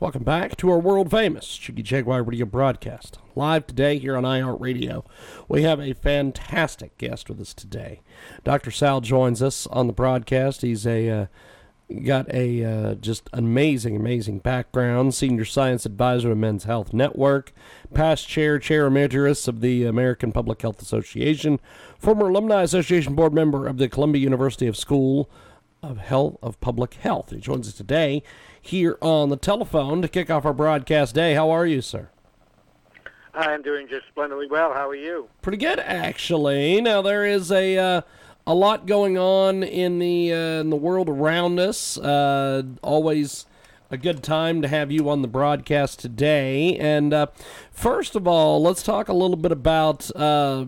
Welcome back to our world famous Jiggy Jaguar radio broadcast. Live today here on iHeartRadio. We have a fantastic guest with us today. Dr. Sal joins us on the broadcast. He's a uh, got a uh, just amazing, amazing background. Senior science advisor to Men's Health Network, past chair, chair emeritus of the American Public Health Association, former alumni association board member of the Columbia University of School of Health of Public Health. He joins us today here on the telephone to kick off our broadcast day. How are you, sir? I'm doing just splendidly well. How are you? Pretty good, actually. Now there is a uh, a lot going on in the uh, in the world around us. Uh, always a good time to have you on the broadcast today. And uh, first of all, let's talk a little bit about uh,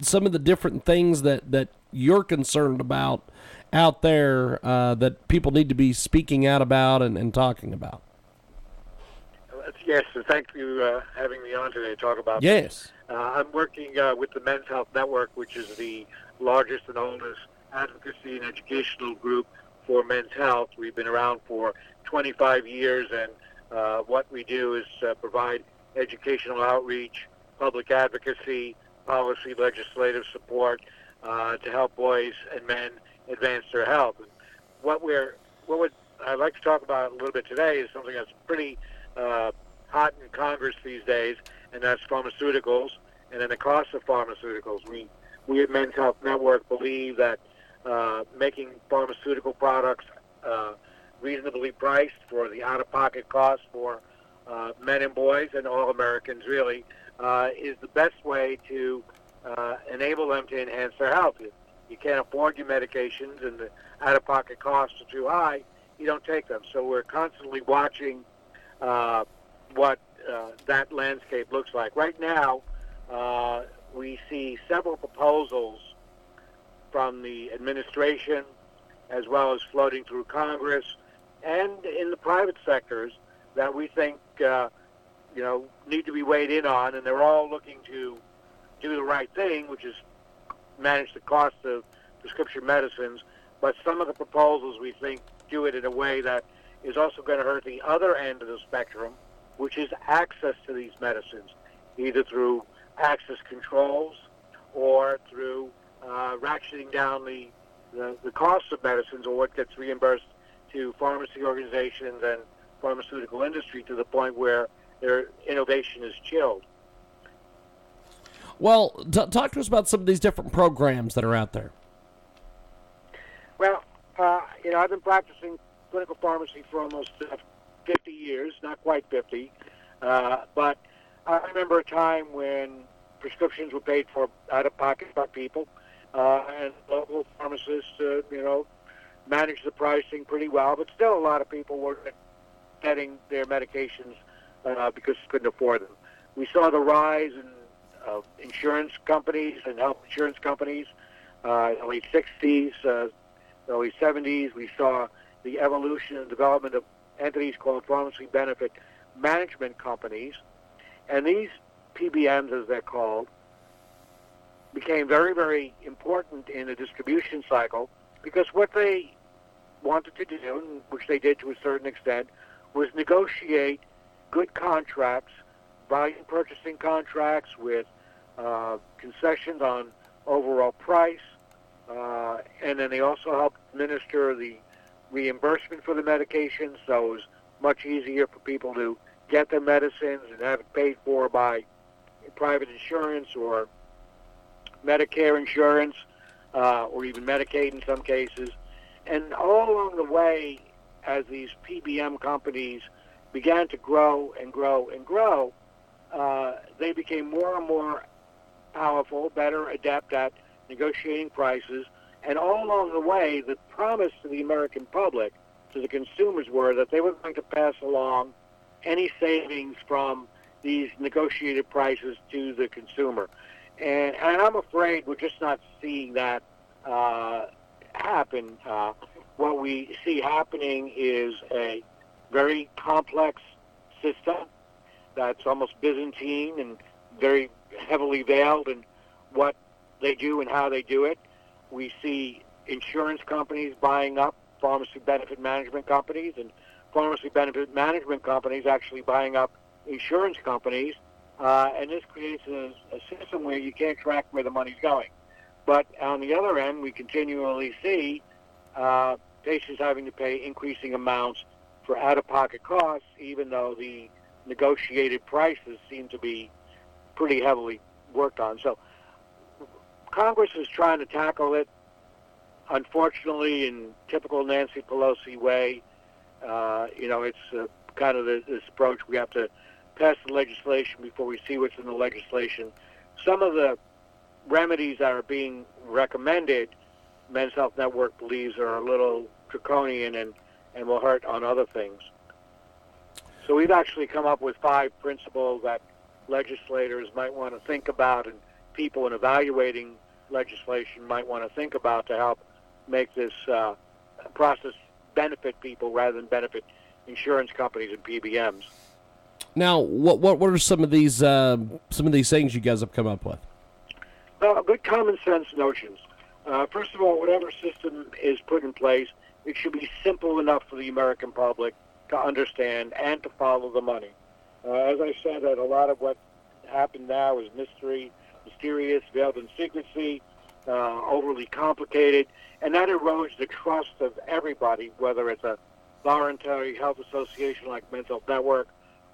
some of the different things that that you're concerned about out there uh, that people need to be speaking out about and, and talking about. Yes, and thank you uh, having me on today to talk about. Yes, uh, I'm working uh, with the Men's Health Network, which is the largest and oldest advocacy and educational group for men's health. We've been around for 25 years, and uh, what we do is uh, provide educational outreach, public advocacy, policy, legislative support uh, to help boys and men advance their health. And what we're what would I'd like to talk about a little bit today is something that's pretty uh, hot in Congress these days, and that's pharmaceuticals and then the cost of pharmaceuticals. We we at Men's Health Network believe that uh, making pharmaceutical products uh, reasonably priced for the out-of-pocket cost for uh, men and boys and all Americans really uh, is the best way to uh, enable them to enhance their health. If you can't afford your medications and the out-of-pocket costs are too high, you don't take them. So we're constantly watching uh, what uh, that landscape looks like. Right now, uh, we see several proposals from the administration as well as floating through Congress and in the private sectors that we think uh, you know need to be weighed in on, and they're all looking to do the right thing, which is manage the cost of prescription medicines. But some of the proposals we think do it in a way that is also going to hurt the other end of the spectrum, which is access to these medicines, either through access controls or through uh, ratcheting down the, the, the cost of medicines or what gets reimbursed to pharmacy organizations and pharmaceutical industry to the point where their innovation is chilled. Well, t- talk to us about some of these different programs that are out there. Well, uh, you know, I've been practicing clinical pharmacy for almost uh, 50 years, not quite 50, uh, but I remember a time when prescriptions were paid for out of pocket by people, uh, and local pharmacists, uh, you know, managed the pricing pretty well, but still a lot of people were getting their medications uh, because they couldn't afford them. We saw the rise in uh, insurance companies and health insurance companies uh, in the late 60s, uh, early 70s. We saw the evolution and development of entities called pharmacy benefit management companies. And these PBMs, as they're called, became very, very important in the distribution cycle because what they wanted to do, which they did to a certain extent, was negotiate good contracts, volume purchasing contracts with uh, concessions on overall price, uh, and then they also helped administer the reimbursement for the medications, so it was much easier for people to get their medicines and have it paid for by private insurance or Medicare insurance uh, or even Medicaid in some cases. And all along the way, as these PBM companies began to grow and grow and grow, uh, they became more and more powerful, better adept at negotiating prices. And all along the way, the promise to the American public to the consumers were that they were going to pass along any savings from these negotiated prices to the consumer. And, and I'm afraid we're just not seeing that uh, happen. Uh, what we see happening is a very complex system that's almost Byzantine and very heavily veiled in what they do and how they do it. We see insurance companies buying up pharmacy benefit management companies and pharmacy benefit management companies actually buying up insurance companies. Uh, and this creates a, a system where you can't track where the money's going. But on the other end, we continually see uh, patients having to pay increasing amounts for out-of-pocket costs, even though the negotiated prices seem to be pretty heavily worked on. So Congress is trying to tackle it. Unfortunately, in typical Nancy Pelosi way, uh, you know, it's uh, kind of this approach. We have to pass the legislation before we see what's in the legislation. Some of the remedies that are being recommended, Men's Health Network believes, are a little draconian and, and will hurt on other things. So we've actually come up with five principles that legislators might want to think about and people in evaluating legislation might want to think about to help make this uh, process benefit people rather than benefit insurance companies and PBMs. Now, what what what are some of these uh, some of these things you guys have come up with? Uh, good common sense notions. Uh, first of all, whatever system is put in place, it should be simple enough for the American public to understand and to follow the money. Uh, as I said, that a lot of what happened now is mystery, mysterious, veiled in secrecy, uh, overly complicated, and that erodes the trust of everybody, whether it's a voluntary health association like Men's Health Network,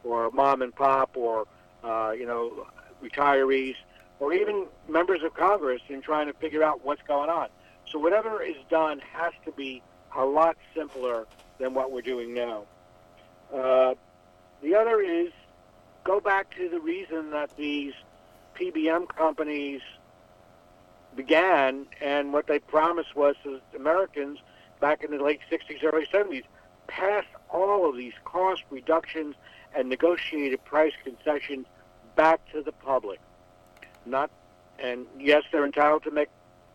or mom and pop, or uh, you know, retirees, or even members of Congress in trying to figure out what's going on. So whatever is done has to be a lot simpler than what we're doing now. Uh, the other is go back to the reason that these PBM companies began and what they promised was to Americans back in the late 60s, early 70s, pass all of these cost reductions and negotiated price concessions back to the public. Not, and yes, they're entitled to make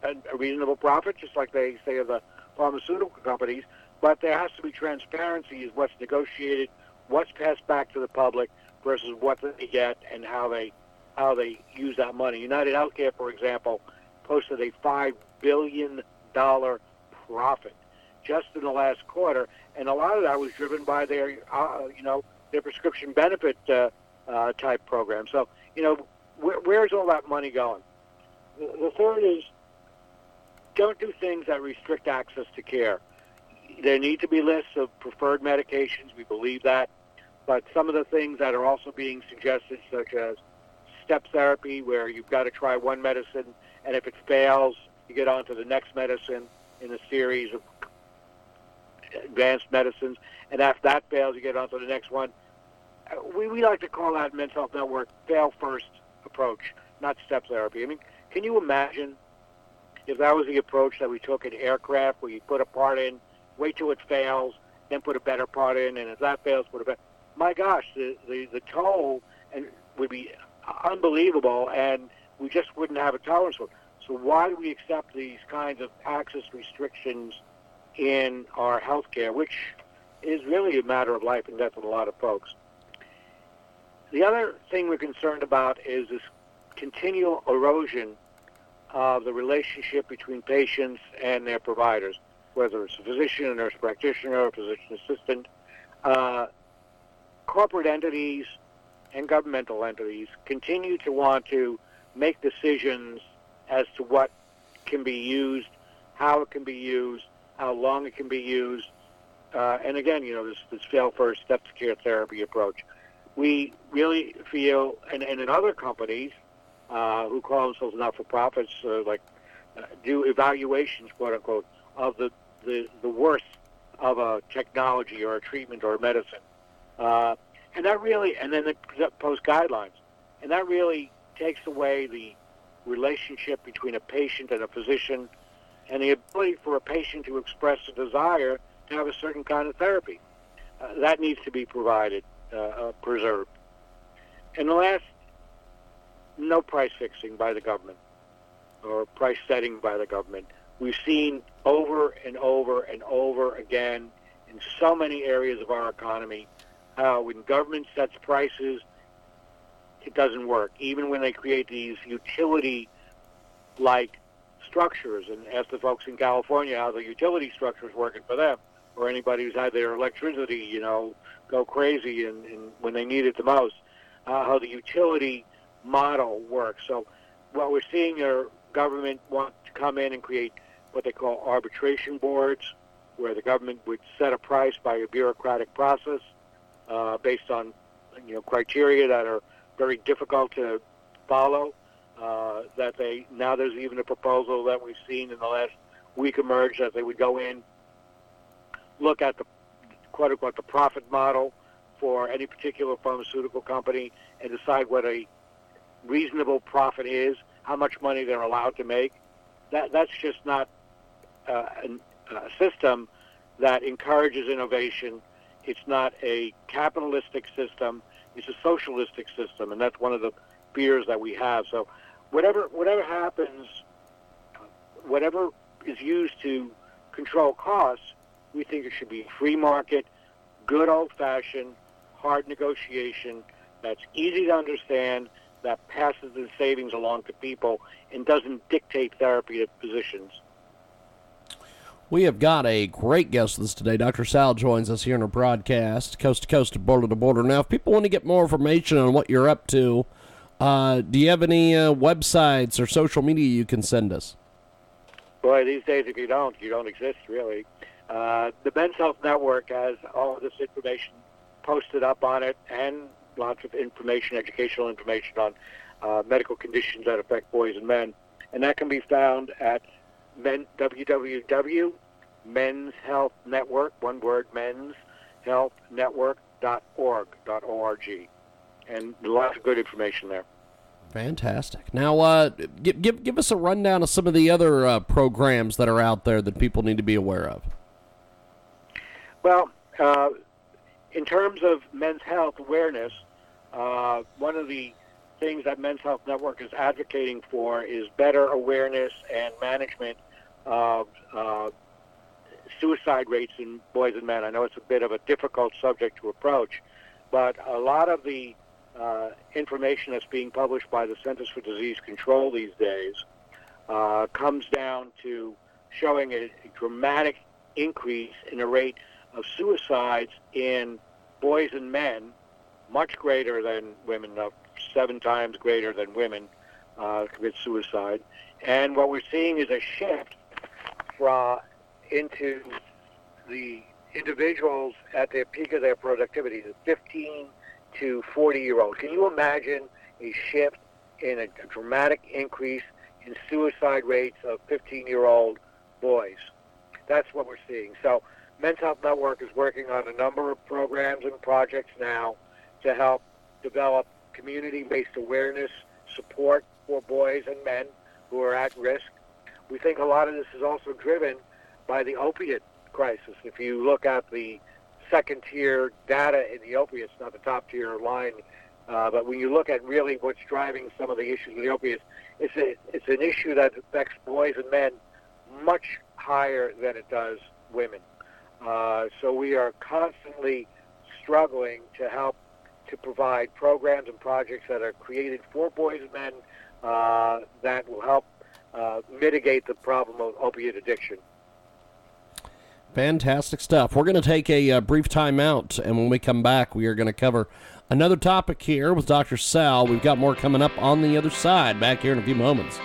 a, a reasonable profit, just like they say of the pharmaceutical companies, but there has to be transparency as what's negotiated, what's passed back to the public versus what they get and how they how they use that money. United Healthcare, for example, posted a five billion dollar profit just in the last quarter, and a lot of that was driven by their uh, you know their prescription benefit uh, uh, type program. So you know wh- where's all that money going? The, the third is don't do things that restrict access to care there need to be lists of preferred medications. We believe that. But some of the things that are also being suggested, such as step therapy, where you've got to try one medicine, and if it fails, you get on to the next medicine in a series of advanced medicines, and after that fails, you get on to the next one. Uh, we, we like to call that Men's Health Network fail first approach, not step therapy. I mean, can you imagine if that was the approach that we took in aircraft, where you put a part in wait till it fails, then put a better part in, and if that fails, put a better. My gosh, the the, the toll and would be unbelievable, and we just wouldn't have a tolerance for it. So why do we accept these kinds of access restrictions in our health care, which is really a matter of life and death with a lot of folks? The other thing we're concerned about is this continual erosion of the relationship between patients and their providers whether it's a physician, a nurse practitioner, a physician assistant, uh, corporate entities and governmental entities continue to want to make decisions as to what can be used, how it can be used, how long it can be used, uh, and again, you know, this, this fail first, step to care therapy approach. We really feel, and, and in other companies uh, who call themselves not-for-profits, uh, like uh, do evaluations, quote unquote, of the the, the worth of a technology or a treatment or a medicine. Uh, and that really, and then they post guidelines. And that really takes away the relationship between a patient and a physician and the ability for a patient to express a desire to have a certain kind of therapy. Uh, that needs to be provided, uh, uh, preserved. And the last, no price fixing by the government or price setting by the government. We've seen over and over and over again in so many areas of our economy how when government sets prices, it doesn't work. Even when they create these utility like structures and ask the folks in California how the utility structure is working for them or anybody who's had their electricity, you know, go crazy and, and when they need it the most, uh, how the utility model works. So what we're seeing are government want to come in and create what they call arbitration boards, where the government would set a price by a bureaucratic process uh, based on you know criteria that are very difficult to follow. Uh, that they now there's even a proposal that we've seen in the last week emerge that they would go in, look at the quote unquote the profit model for any particular pharmaceutical company and decide what a reasonable profit is, how much money they're allowed to make. That that's just not uh, an, a system that encourages innovation. It's not a capitalistic system. It's a socialistic system, and that's one of the fears that we have. So, whatever whatever happens, whatever is used to control costs, we think it should be free market, good old-fashioned, hard negotiation that's easy to understand, that passes the savings along to people, and doesn't dictate therapy to physicians. We have got a great guest with us today. Dr. Sal joins us here in our broadcast, coast to coast, border to border. Now, if people want to get more information on what you're up to, uh, do you have any uh, websites or social media you can send us? Boy, these days, if you don't, you don't exist, really. Uh, the Men's Health Network has all of this information posted up on it and lots of information, educational information on uh, medical conditions that affect boys and men. And that can be found at men, www men's health network one word men's health network.org org and lots of good information there. Fantastic. Now uh, give, give, give us a rundown of some of the other uh, programs that are out there that people need to be aware of. Well uh, in terms of men's health awareness uh, one of the things that men's health network is advocating for is better awareness and management of uh, suicide rates in boys and men. I know it's a bit of a difficult subject to approach, but a lot of the uh, information that's being published by the Centers for Disease Control these days uh, comes down to showing a, a dramatic increase in the rate of suicides in boys and men, much greater than women, uh, seven times greater than women uh, commit suicide. And what we're seeing is a shift from into the individuals at the peak of their productivity, the 15 to 40 year old. Can you imagine a shift in a, dramatic increase in suicide rates of 15 year old boys? That's what we're seeing. So, Men's Health Network is working on a number of programs and projects now to help develop community based awareness support for boys and men who are at risk we think a lot of this is also driven by the opiate crisis. If you look at the second tier data in the opiates, not the top tier line, uh, but when you look at really what's driving some of the issues with the opiates, it's, a, it's an issue that affects boys and men much higher than it does women. Uh, so we are constantly struggling to help to provide programs and projects that are created for boys and men uh, that will help uh, mitigate the problem of opiate addiction. Fantastic stuff. We're going to take a uh, brief time out, and when we come back, we are going to cover another topic here with Dr. Sal. We've got more coming up on the other side, back here in a few moments.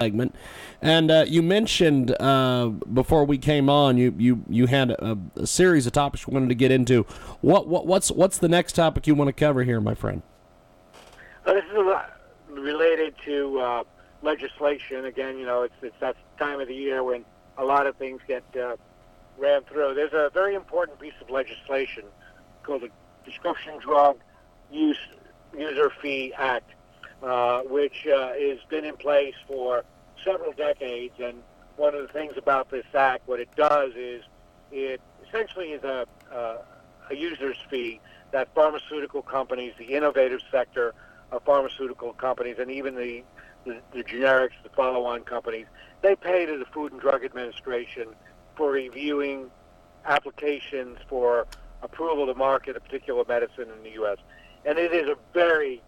Segment. And uh, you mentioned uh, before we came on, you you you had a, a, series of topics you wanted to get into. What what what's what's the next topic you want to cover here, my friend? Well, this is related to uh, legislation. Again, you know, it's, it's that time of the year when a lot of things get uh, ran through. There's a very important piece of legislation called the Prescription Drug Use User Fee Act, uh, which uh, has been in place for several decades. And one of the things about this act, what it does is it essentially is a, uh, a user's fee that pharmaceutical companies, the innovative sector of pharmaceutical companies, and even the, the, the generics, the follow-on companies, they pay to the Food and Drug Administration for reviewing applications for approval to market a particular medicine in the U.S. And it is a very,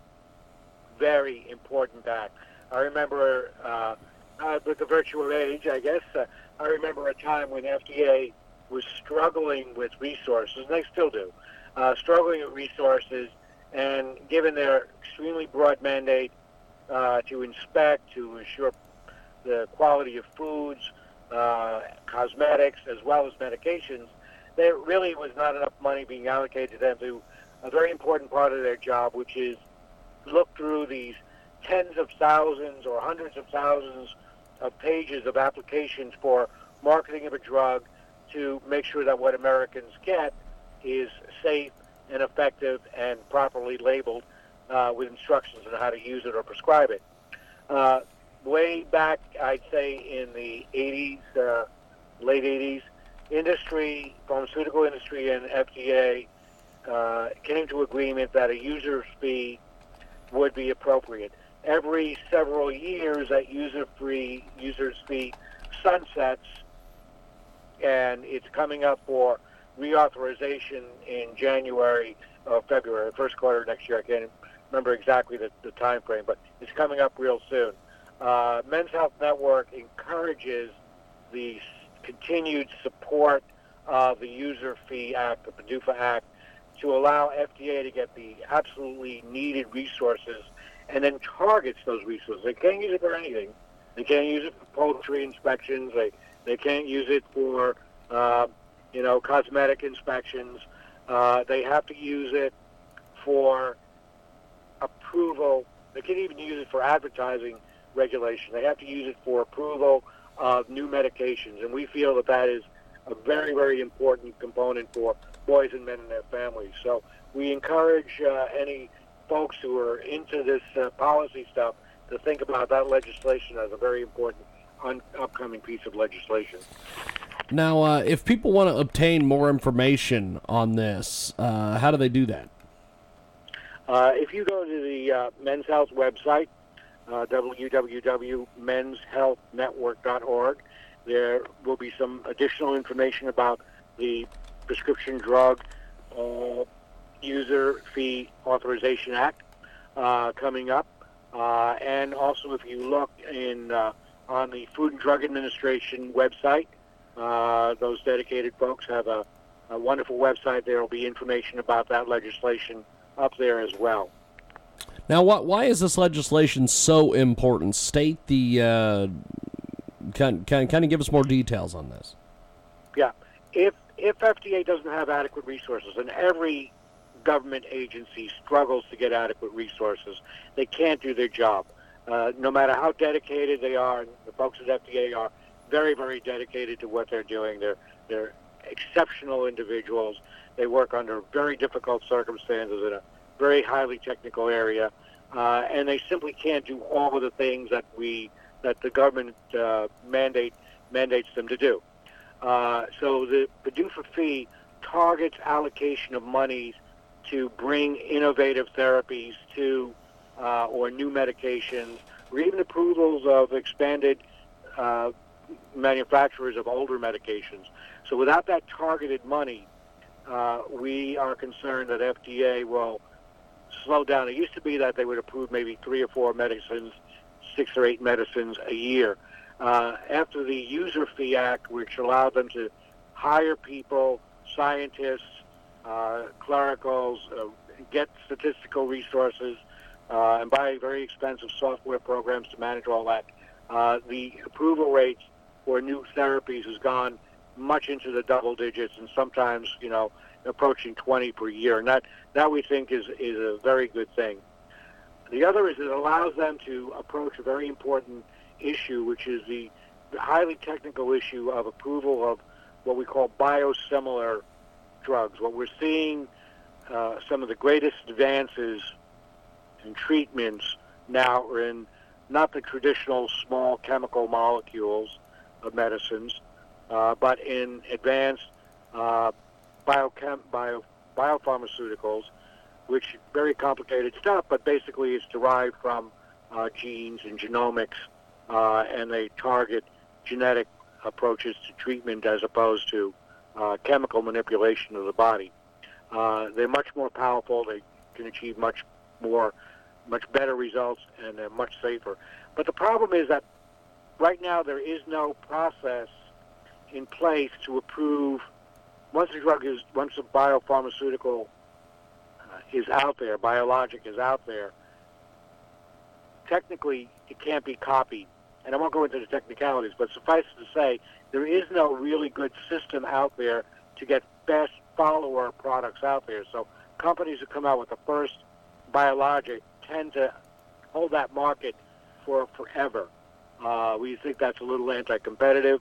very important act. I remember uh, uh, with the virtual age, I guess, uh, I remember a time when FDA was struggling with resources, and they still do, uh, struggling with resources, and given their extremely broad mandate uh, to inspect, to ensure the quality of foods, uh, cosmetics, as well as medications, there really was not enough money being allocated to them to a very important part of their job, which is look through these tens of thousands or hundreds of thousands of pages of applications for marketing of a drug to make sure that what Americans get is safe and effective and properly labeled uh, with instructions on how to use it or prescribe it. Uh, way back, I'd say in the 80s, uh, late 80s, industry, pharmaceutical industry, and FDA uh, came to agreement that a user fee would be appropriate. Every several years, that user free user's fee sunsets, and it's coming up for reauthorization in January or February, first quarter next year. I can't remember exactly the, the time frame, but it's coming up real soon. Uh, Men's Health Network encourages the continued support of the User Fee Act, the PDUFA Act, to allow FDA to get the absolutely needed resources and then targets those resources. They can't use it for anything. They can't use it for poultry inspections. They they can't use it for uh, you know cosmetic inspections. Uh, they have to use it for approval. They can't even use it for advertising regulation. They have to use it for approval of new medications, and we feel that that is a very, very important component for boys and men and their families. So we encourage uh, any folks who are into this uh, policy stuff to think about that legislation as a very important un- upcoming piece of legislation. Now, uh, if people want to obtain more information on this, uh, how do they do that? Uh, if you go to the uh, Men's Health website, uh, www.menshealthnetwork.org, there will be some additional information about the Prescription Drug uh, User Fee Authorization Act uh, coming up. Uh, and also, if you look in uh, on the Food and Drug Administration website, uh, those dedicated folks have a, a wonderful website. There will be information about that legislation up there as well. Now, what, why is this legislation so important? State the uh, can, can kind of give us more details on this. Yeah, if if FDA doesn't have adequate resources, and every government agency struggles to get adequate resources, they can't do their job. Uh, no matter how dedicated they are, the folks at FDA are very, very dedicated to what they're doing. They're they're exceptional individuals. They work under very difficult circumstances in a very highly technical area, uh, and they simply can't do all of the things that we that the government uh, mandate mandates them to do. Uh, so the PDUFA fee targets allocation of monies to bring innovative therapies to uh, or new medications or even approvals of expanded uh, manufacturers of older medications. So without that targeted money, uh, we are concerned that FDA will slow down. It used to be that they would approve maybe three or four medicines, six or eight medicines a year. Uh, after the User Fee Act, which allowed them to hire people, scientists, uh, clericals, uh, get statistical resources, uh, and buy very expensive software programs to manage all that, uh, the approval rates for new therapies has gone much into the double digits and sometimes, you know, approaching 20 per year. And that, that we think is, is a very good thing. The other is it allows them to approach a very important issue, which is the, the highly technical issue of approval of what we call biosimilar drugs. What we're seeing, uh, some of the greatest advances in treatments now are in not the traditional small chemical molecules, of medicines, uh, but in advanced uh, biochem, bio, biopharmaceuticals, which very complicated stuff, but basically it's derived from uh, genes and genomics, uh, and they target genetic approaches to treatment as opposed to uh, chemical manipulation of the body. Uh, they're much more powerful. They can achieve much more, much better results, and they're much safer. But the problem is that right now there is no process in place to approve once a drug is once a biopharmaceutical uh, is out there, biologic is out there. Technically, it can't be copied, and I won't go into the technicalities. But suffice it to say, there is no really good system out there to get best follower products out there. So companies who come out with the first biologic tend to hold that market for forever. Uh, we think that's a little anti-competitive.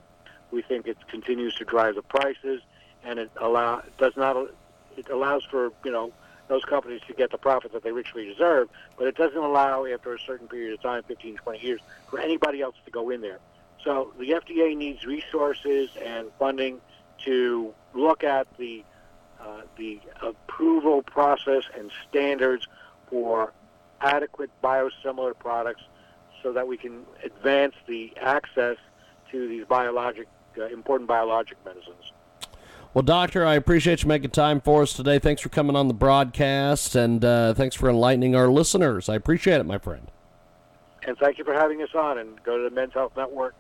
We think it continues to drive the prices, and it allow does not it allows for you know those companies to get the profit that they richly deserve, but it doesn't allow after a certain period of time, 15, 20 years, for anybody else to go in there. So the FDA needs resources and funding to look at the uh, the approval process and standards for adequate biosimilar products so that we can advance the access to these biologic, uh, important biologic medicines. Well, Doctor, I appreciate you making time for us today. Thanks for coming on the broadcast, and uh, thanks for enlightening our listeners. I appreciate it, my friend. And thank you for having us on. And go to the Men's Health Network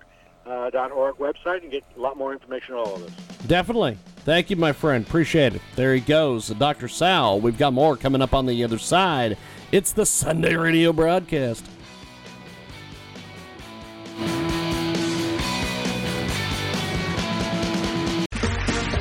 uh, .org website and get a lot more information on all of this. Definitely. Thank you, my friend. Appreciate it. There he goes, Dr. Sal. We've got more coming up on the other side. It's the Sunday radio broadcast.